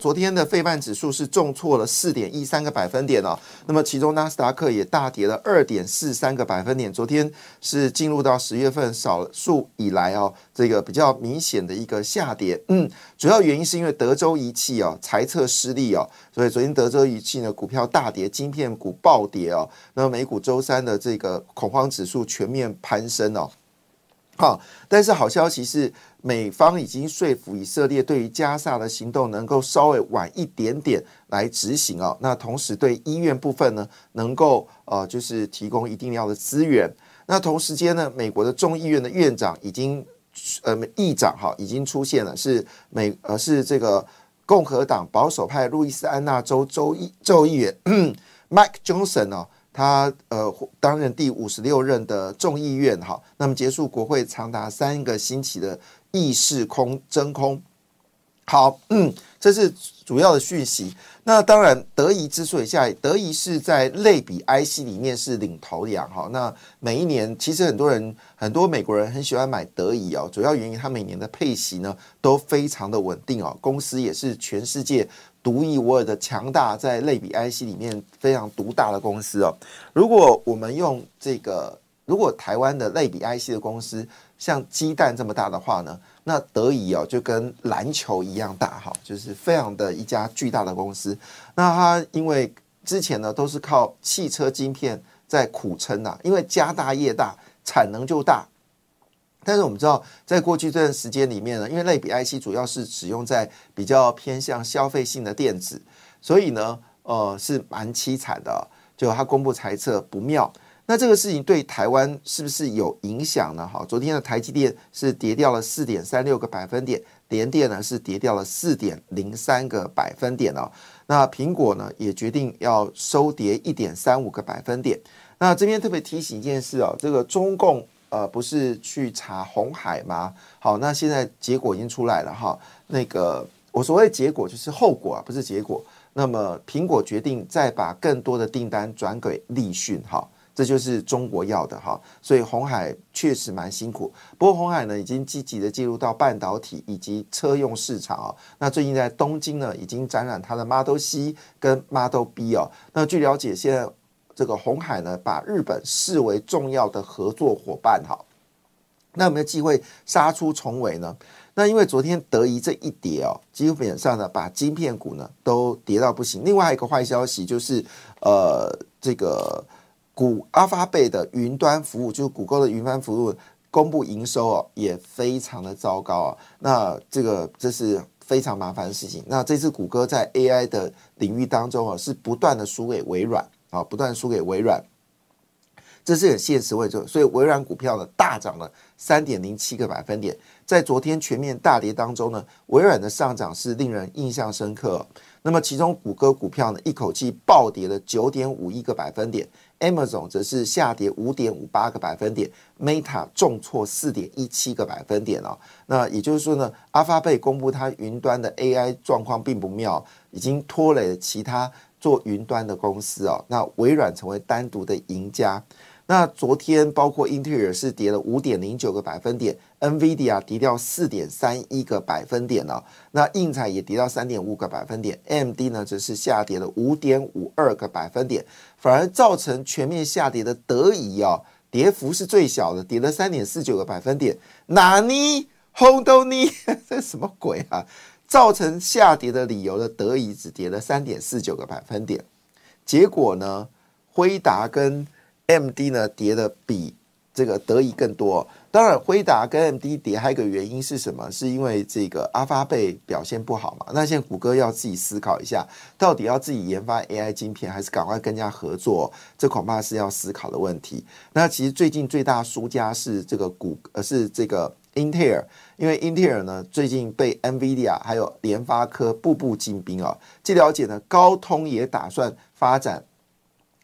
昨天的费半指数是重挫了四点一三个百分点哦。那么其中纳斯达克也大跌了二点四三个百分点。昨天是进入到十月份少数以来哦，这个比较明显的一个下跌。嗯，主要原因是因为德州仪器哦财测失利哦，所以昨天德州仪器呢股票大跌，晶片股暴跌哦。那么美股周三的这个恐慌指数全面攀升哦。好，但是好消息是。美方已经说服以色列对于加萨的行动能够稍微晚一点点来执行哦。那同时对医院部分呢，能够呃就是提供一定要的资源。那同时间呢，美国的众议院的院长已经呃议长哈已经出现了，是美呃是这个共和党保守派路易斯安那州州议州议员 Mike Johnson 哦。他呃担任第五十六任的众议院哈，那么结束国会长达三个星期的议事空真空。好，嗯，这是主要的讯息。那当然，德仪之所以下，德仪是在类比 IC 里面是领头羊哈。那每一年其实很多人很多美国人很喜欢买德仪哦，主要原因它每年的配息呢都非常的稳定哦，公司也是全世界。独一无二的强大，在类比 IC 里面非常独大的公司哦。如果我们用这个，如果台湾的类比 IC 的公司像鸡蛋这么大的话呢，那德仪哦就跟篮球一样大哈，就是非常的一家巨大的公司。那它因为之前呢都是靠汽车晶片在苦撑呐，因为家大业大，产能就大。但是我们知道，在过去这段时间里面呢，因为类比 IC 主要是使用在比较偏向消费性的电子，所以呢，呃，是蛮凄惨的。就它公布财测不妙，那这个事情对台湾是不是有影响呢？哈，昨天的台积电是跌掉了四点三六个百分点，联电呢是跌掉了四点零三个百分点哦。那苹果呢也决定要收跌一点三五个百分点。那这边特别提醒一件事哦，这个中共。呃，不是去查红海吗？好，那现在结果已经出来了哈。那个我所谓结果就是后果啊，不是结果。那么苹果决定再把更多的订单转给立讯，哈，这就是中国要的哈。所以红海确实蛮辛苦，不过红海呢已经积极的进入到半导体以及车用市场哦。那最近在东京呢已经展览它的 Model C 跟 Model B 哦。那据了解，现在。这个红海呢，把日本视为重要的合作伙伴，哈，那有没有机会杀出重围呢？那因为昨天德仪这一跌哦，基本上呢，把晶片股呢都跌到不行。另外一个坏消息就是，呃，这个谷阿发贝的云端服务，就是谷歌的云端服务公布营收哦，也非常的糟糕啊。那这个这是非常麻烦的事情。那这次谷歌在 AI 的领域当中啊，是不断的输给微软。啊，不断输给微软，这是很现实位置，所以微软股票呢大涨了三点零七个百分点。在昨天全面大跌当中呢，微软的上涨是令人印象深刻。那么其中谷歌股票呢一口气暴跌了九点五一个百分点，Amazon 则是下跌五点五八个百分点，Meta 重挫四点一七个百分点哦。那也就是说呢，阿发贝公布它云端的 AI 状况并不妙，已经拖累了其他。做云端的公司哦，那微软成为单独的赢家。那昨天包括英特尔是跌了五点零九个百分点，NVIDIA 跌掉四点三一个百分点哦。那硬彩也跌到三点五个百分点，MD 呢则是下跌了五点五二个百分点，反而造成全面下跌的德仪哦，跌幅是最小的，跌了三点四九个百分点。哪尼轰都尼，这什么鬼啊？造成下跌的理由的德仪只跌了三点四九个百分点，结果呢，辉达跟 M D 呢跌的比这个得以更多。当然，辉达跟 M D 跌还有一个原因是什么？是因为这个阿发贝表现不好嘛？那现在谷歌要自己思考一下，到底要自己研发 A I 晶片，还是赶快跟人家合作？这恐怕是要思考的问题。那其实最近最大输家是这个谷，呃，是这个。英特尔，因为英特尔呢最近被 NVIDIA 还有联发科步步进兵啊。据了解呢，高通也打算发展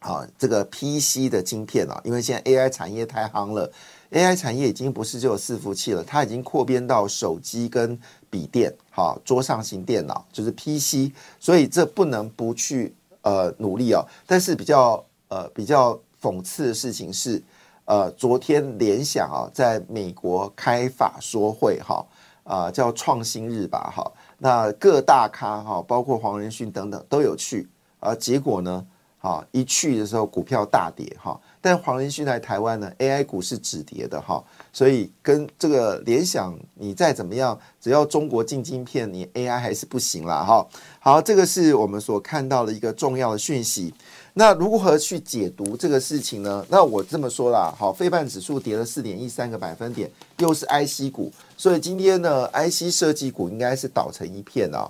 啊这个 PC 的晶片啊，因为现在 AI 产业太夯了，AI 产业已经不是只有伺服器了，它已经扩编到手机跟笔电，好桌上型电脑就是 PC，所以这不能不去呃努力啊。但是比较呃比较讽刺的事情是。呃，昨天联想啊，在美国开法说会哈，啊叫创新日吧哈，那各大咖哈，包括黄仁勋等等都有去啊，结果呢，哈一去的时候股票大跌哈，但黄仁勋来台湾呢，AI 股是止跌的哈，所以跟这个联想你再怎么样，只要中国进晶片，你 AI 还是不行了哈。好，这个是我们所看到的一个重要的讯息。那如何去解读这个事情呢？那我这么说啦，好，费半指数跌了四点一三个百分点，又是 IC 股，所以今天呢，IC 设计股应该是倒成一片啊，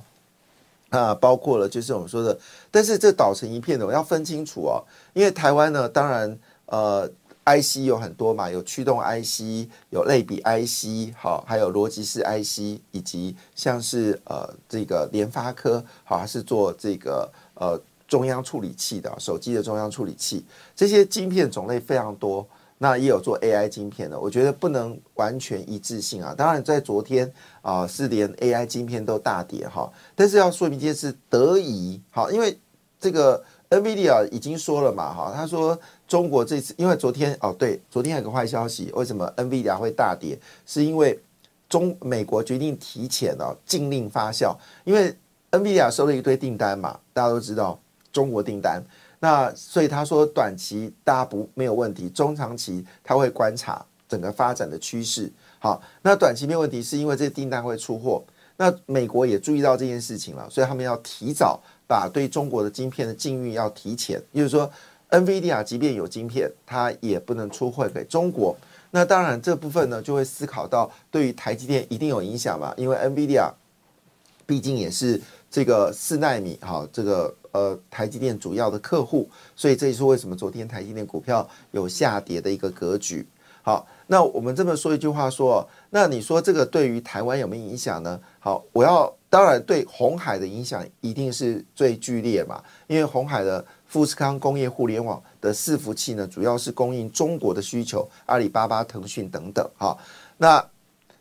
啊，包括了就是我们说的，但是这倒成一片的，我要分清楚哦，因为台湾呢，当然呃，IC 有很多嘛，有驱动 IC，有类比 IC，好，还有逻辑式 IC，以及像是呃这个联发科，好，还是做这个呃。中央处理器的手机的中央处理器，这些晶片种类非常多，那也有做 AI 晶片的，我觉得不能完全一致性啊。当然，在昨天啊，是连 AI 晶片都大跌哈。但是要说明一件事，得宜好，因为这个 NVIDIA 已经说了嘛哈，他说中国这次因为昨天哦对，昨天有个坏消息，为什么 NVIDIA 会大跌？是因为中美国决定提前哦禁令发酵，因为 NVIDIA 收了一堆订单嘛，大家都知道。中国订单，那所以他说短期大家不没有问题，中长期他会观察整个发展的趋势。好，那短期没有问题，是因为这订单会出货。那美国也注意到这件事情了，所以他们要提早把对中国的晶片的禁运要提前。就是说，NVIDIA 即便有晶片，它也不能出货给中国。那当然这部分呢，就会思考到对于台积电一定有影响嘛，因为 NVIDIA 毕竟也是这个四纳米，哈，这个。呃，台积电主要的客户，所以这也是为什么昨天台积电股票有下跌的一个格局。好，那我们这么说一句话说，那你说这个对于台湾有没有影响呢？好，我要当然对红海的影响一定是最剧烈嘛，因为红海的富士康工业互联网的伺服器呢，主要是供应中国的需求，阿里巴巴、腾讯等等。哈，那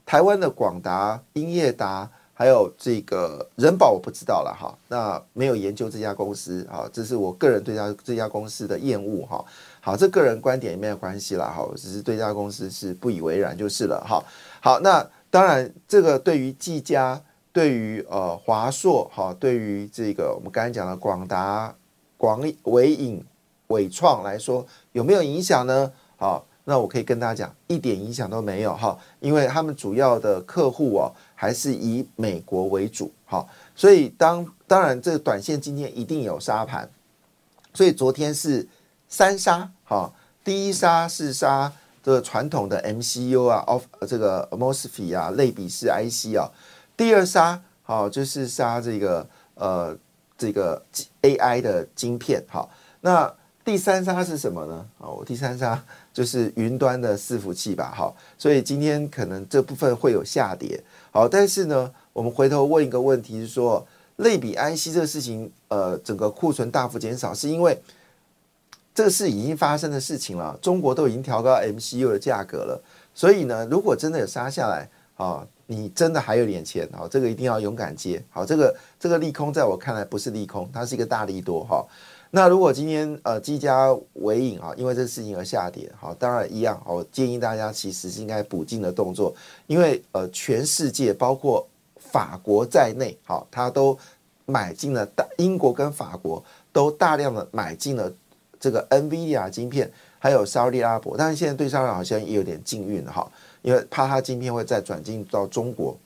台湾的广达、英业达。还有这个人保我不知道了哈，那没有研究这家公司啊，这是我个人对家这家公司的厌恶哈。好，这个人观点也没有关系了哈，只是对这家公司是不以为然就是了哈。好，那当然这个对于技嘉、对于呃华硕哈，对于这个我们刚才讲的广达、广伟影、伟创来说有没有影响呢？好，那我可以跟大家讲，一点影响都没有哈，因为他们主要的客户哦。还是以美国为主，好，所以当当然这个短线今天一定有杀盘，所以昨天是三杀，好，第一杀是杀这个传统的 MCU 啊，of 这个 MOSFET 啊，类比式 IC 啊，第二杀好就是杀这个呃这个 AI 的晶片，好，那第三杀是什么呢？哦，第三杀就是云端的伺服器吧，好，所以今天可能这部分会有下跌。好，但是呢，我们回头问一个问题，是说类比 IC 这个事情，呃，整个库存大幅减少，是因为这个是已经发生的事情了。中国都已经调高 MCU 的价格了，所以呢，如果真的有杀下来，啊，你真的还有点钱，好，这个一定要勇敢接。好，这个这个利空在我看来不是利空，它是一个大利多，哈。那如果今天呃积家尾影啊，因为这事情而下跌，好，当然一样，我建议大家其实是应该补进的动作，因为呃全世界包括法国在内，好，它都买进了大英国跟法国都大量的买进了这个 NVIDIA 晶片，还有沙利阿拉伯，但是现在对沙利好像也有点禁运哈，因为怕它晶片会再转进到中国，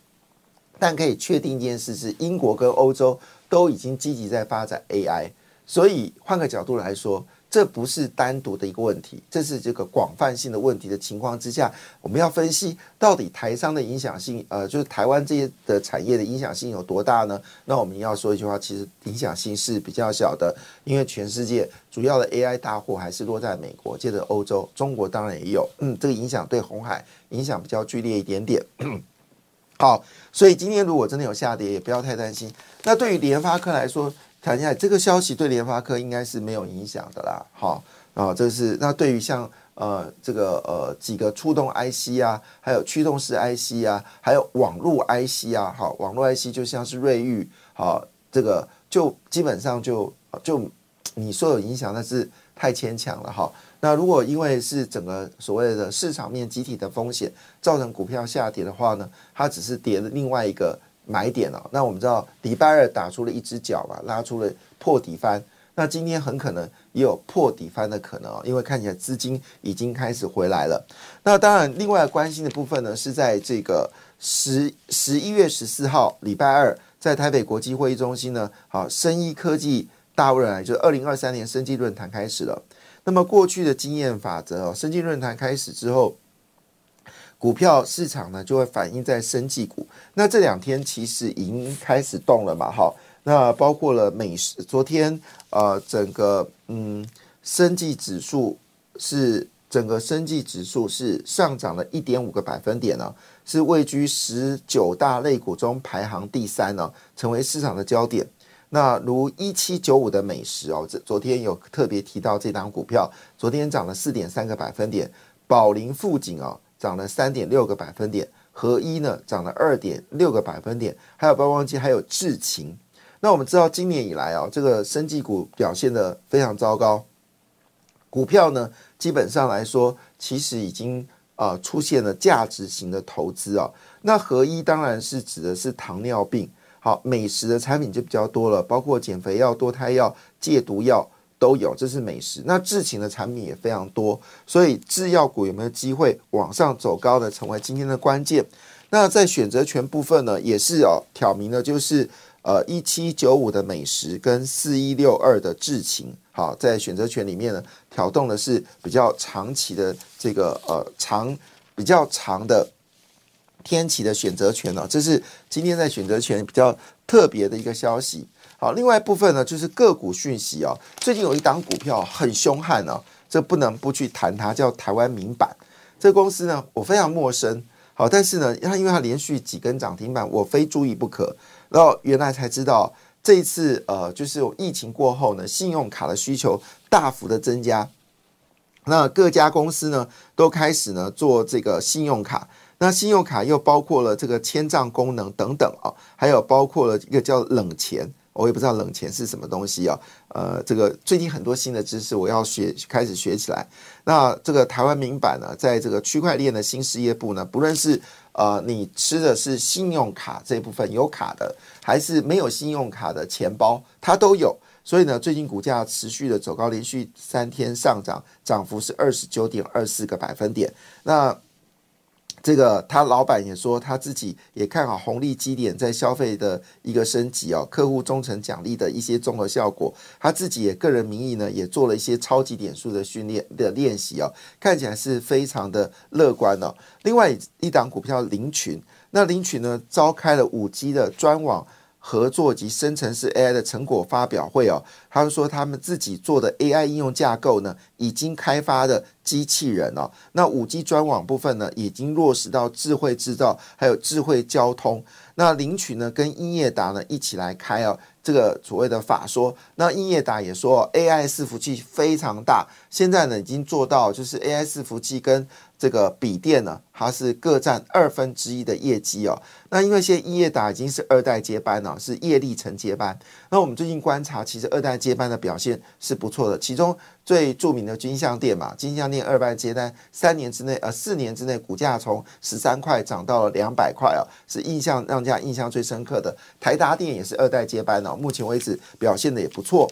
但可以确定一件事是，英国跟欧洲都已经积极在发展 AI。所以换个角度来说，这不是单独的一个问题，这是这个广泛性的问题的情况之下，我们要分析到底台商的影响性，呃，就是台湾这些的产业的影响性有多大呢？那我们要说一句话，其实影响性是比较小的，因为全世界主要的 AI 大户还是落在美国，接着欧洲，中国当然也有，嗯，这个影响对红海影响比较剧烈一点点。好，所以今天如果真的有下跌，也不要太担心。那对于联发科来说，谈一下这个消息对联发科应该是没有影响的啦。好啊，这是那对于像呃这个呃几个触动 IC 啊，还有驱动式 IC 啊，还有网络 IC 啊，好，网络 IC 就像是瑞昱，好，这个就基本上就就你说有影响，那是太牵强了哈。那如果因为是整个所谓的市场面集体的风险造成股票下跌的话呢，它只是跌了另外一个。买点哦，那我们知道礼拜二打出了一只脚嘛，拉出了破底翻，那今天很可能也有破底翻的可能哦，因为看起来资金已经开始回来了。那当然，另外关心的部分呢，是在这个十十一月十四号礼拜二，在台北国际会议中心呢，好，生医科技大论坛，就是二零二三年生技论坛开始了。那么过去的经验法则哦，生技论坛开始之后。股票市场呢，就会反映在生技股。那这两天其实已经开始动了嘛，哈。那包括了美食，昨天呃，整个嗯，生技指数是整个生技指数是上涨了一点五个百分点呢，是位居十九大类股中排行第三呢，成为市场的焦点。那如一七九五的美食哦，这昨天有特别提到这档股票，昨天涨了四点三个百分点，宝林富锦哦。涨了三点六个百分点，合一呢涨了二点六个百分点，还有不要忘记还有智勤。那我们知道今年以来啊，这个生技股表现的非常糟糕，股票呢基本上来说其实已经啊出现了价值型的投资啊。那合一当然是指的是糖尿病，好美食的产品就比较多了，包括减肥药、堕胎药、戒毒药。都有，这是美食。那智勤的产品也非常多，所以制药股有没有机会往上走高的，成为今天的关键。那在选择权部分呢，也是哦，挑明的就是呃一七九五的美食跟四一六二的智勤。好，在选择权里面呢，挑动的是比较长期的这个呃长比较长的天期的选择权哦，这是今天在选择权比较特别的一个消息。好，另外一部分呢，就是个股讯息哦。最近有一档股票很凶悍哦，这不能不去谈它，叫台湾民版。这公司呢，我非常陌生。好，但是呢，它因为它连续几根涨停板，我非注意不可。然后原来才知道，这一次呃，就是疫情过后呢，信用卡的需求大幅的增加。那各家公司呢，都开始呢做这个信用卡。那信用卡又包括了这个签账功能等等啊，还有包括了一个叫冷钱。我也不知道冷钱是什么东西啊，呃，这个最近很多新的知识我要学，开始学起来。那这个台湾民版呢，在这个区块链的新事业部呢，不论是呃你吃的是信用卡这部分有卡的，还是没有信用卡的钱包，它都有。所以呢，最近股价持续的走高，连续三天上涨，涨幅是二十九点二四个百分点。那这个他老板也说，他自己也看好红利基点在消费的一个升级哦，客户忠诚奖励的一些综合效果。他自己也个人名义呢，也做了一些超级点数的训练的练习哦，看起来是非常的乐观哦。另外一档股票林群，那林群呢召开了五 G 的专网。合作及生成式 AI 的成果发表会哦，他们说他们自己做的 AI 应用架构呢，已经开发的机器人哦，那五 G 专网部分呢，已经落实到智慧制造，还有智慧交通。那领取呢，跟英业达呢一起来开哦，这个所谓的法说。那英业达也说 AI 伺服器非常大，现在呢已经做到就是 AI 伺服器跟这个笔电呢，它是各占二分之一的业绩哦。那因为现在英业达已经是二代接班了，是叶力成接班。那我们最近观察，其实二代接班的表现是不错的。其中最著名的金相店嘛，金相店二代接单，三年之内呃四年之内股价从十三块涨到了两百块哦，是印象让家印象最深刻的。台达电也是二代接班哦，目前为止表现的也不错。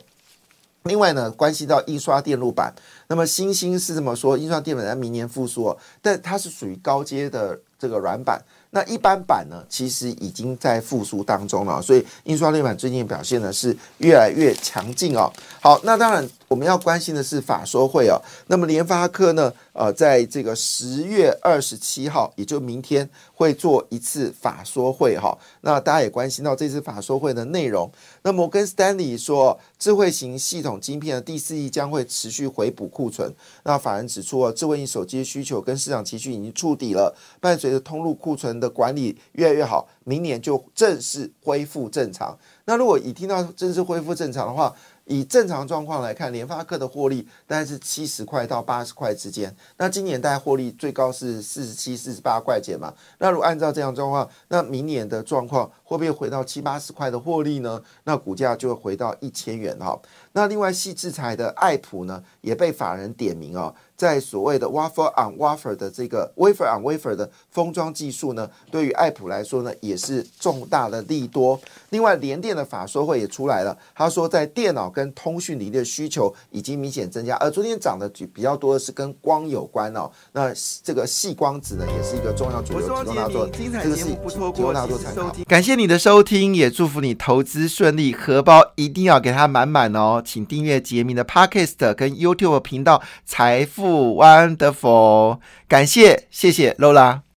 另外呢，关系到印刷电路板，那么星星是这么说，印刷电路板在明年复苏，但它是属于高阶的这个软板，那一般板呢，其实已经在复苏当中了，所以印刷电板最近表现呢是越来越强劲哦。好，那当然我们要关心的是法说会哦。那么联发科呢？呃，在这个十月二十七号，也就明天会做一次法说会哈。那大家也关心到这次法说会的内容。那摩根斯丹利说，智慧型系统晶片的第四季将会持续回补库存。那法人指出，智慧型手机需求跟市场情绪已经触底了，伴随着通路库存的管理越来越好，明年就正式恢复正常。那如果已听到正式恢复正常的话，以正常状况来看，联发科的获利大概是七十块到八十块之间。那今年大概获利最高是四十七、四十八块钱嘛。那如果按照这样状况，那明年的状况会不会回到七八十块的获利呢？那股价就会回到一千元哈。那另外，细制裁的爱普呢，也被法人点名哦。在所谓的 wafer on wafer 的这个 wafer on wafer 的封装技术呢，对于爱普来说呢，也是重大的利多。另外，联电的法说会也出来了，他说在电脑跟通讯领域的需求已经明显增加，而昨天涨的比较多的是跟光有关哦。那这个细光子呢，也是一个重要主流，提供大家做精彩节目，不错过，大家做参考。感谢你的收听，也祝福你投资顺利，荷包一定要给它满满哦。请订阅杰明的 Podcast 跟 YouTube 频道财富。Wonderful，感谢，谢谢 Lola。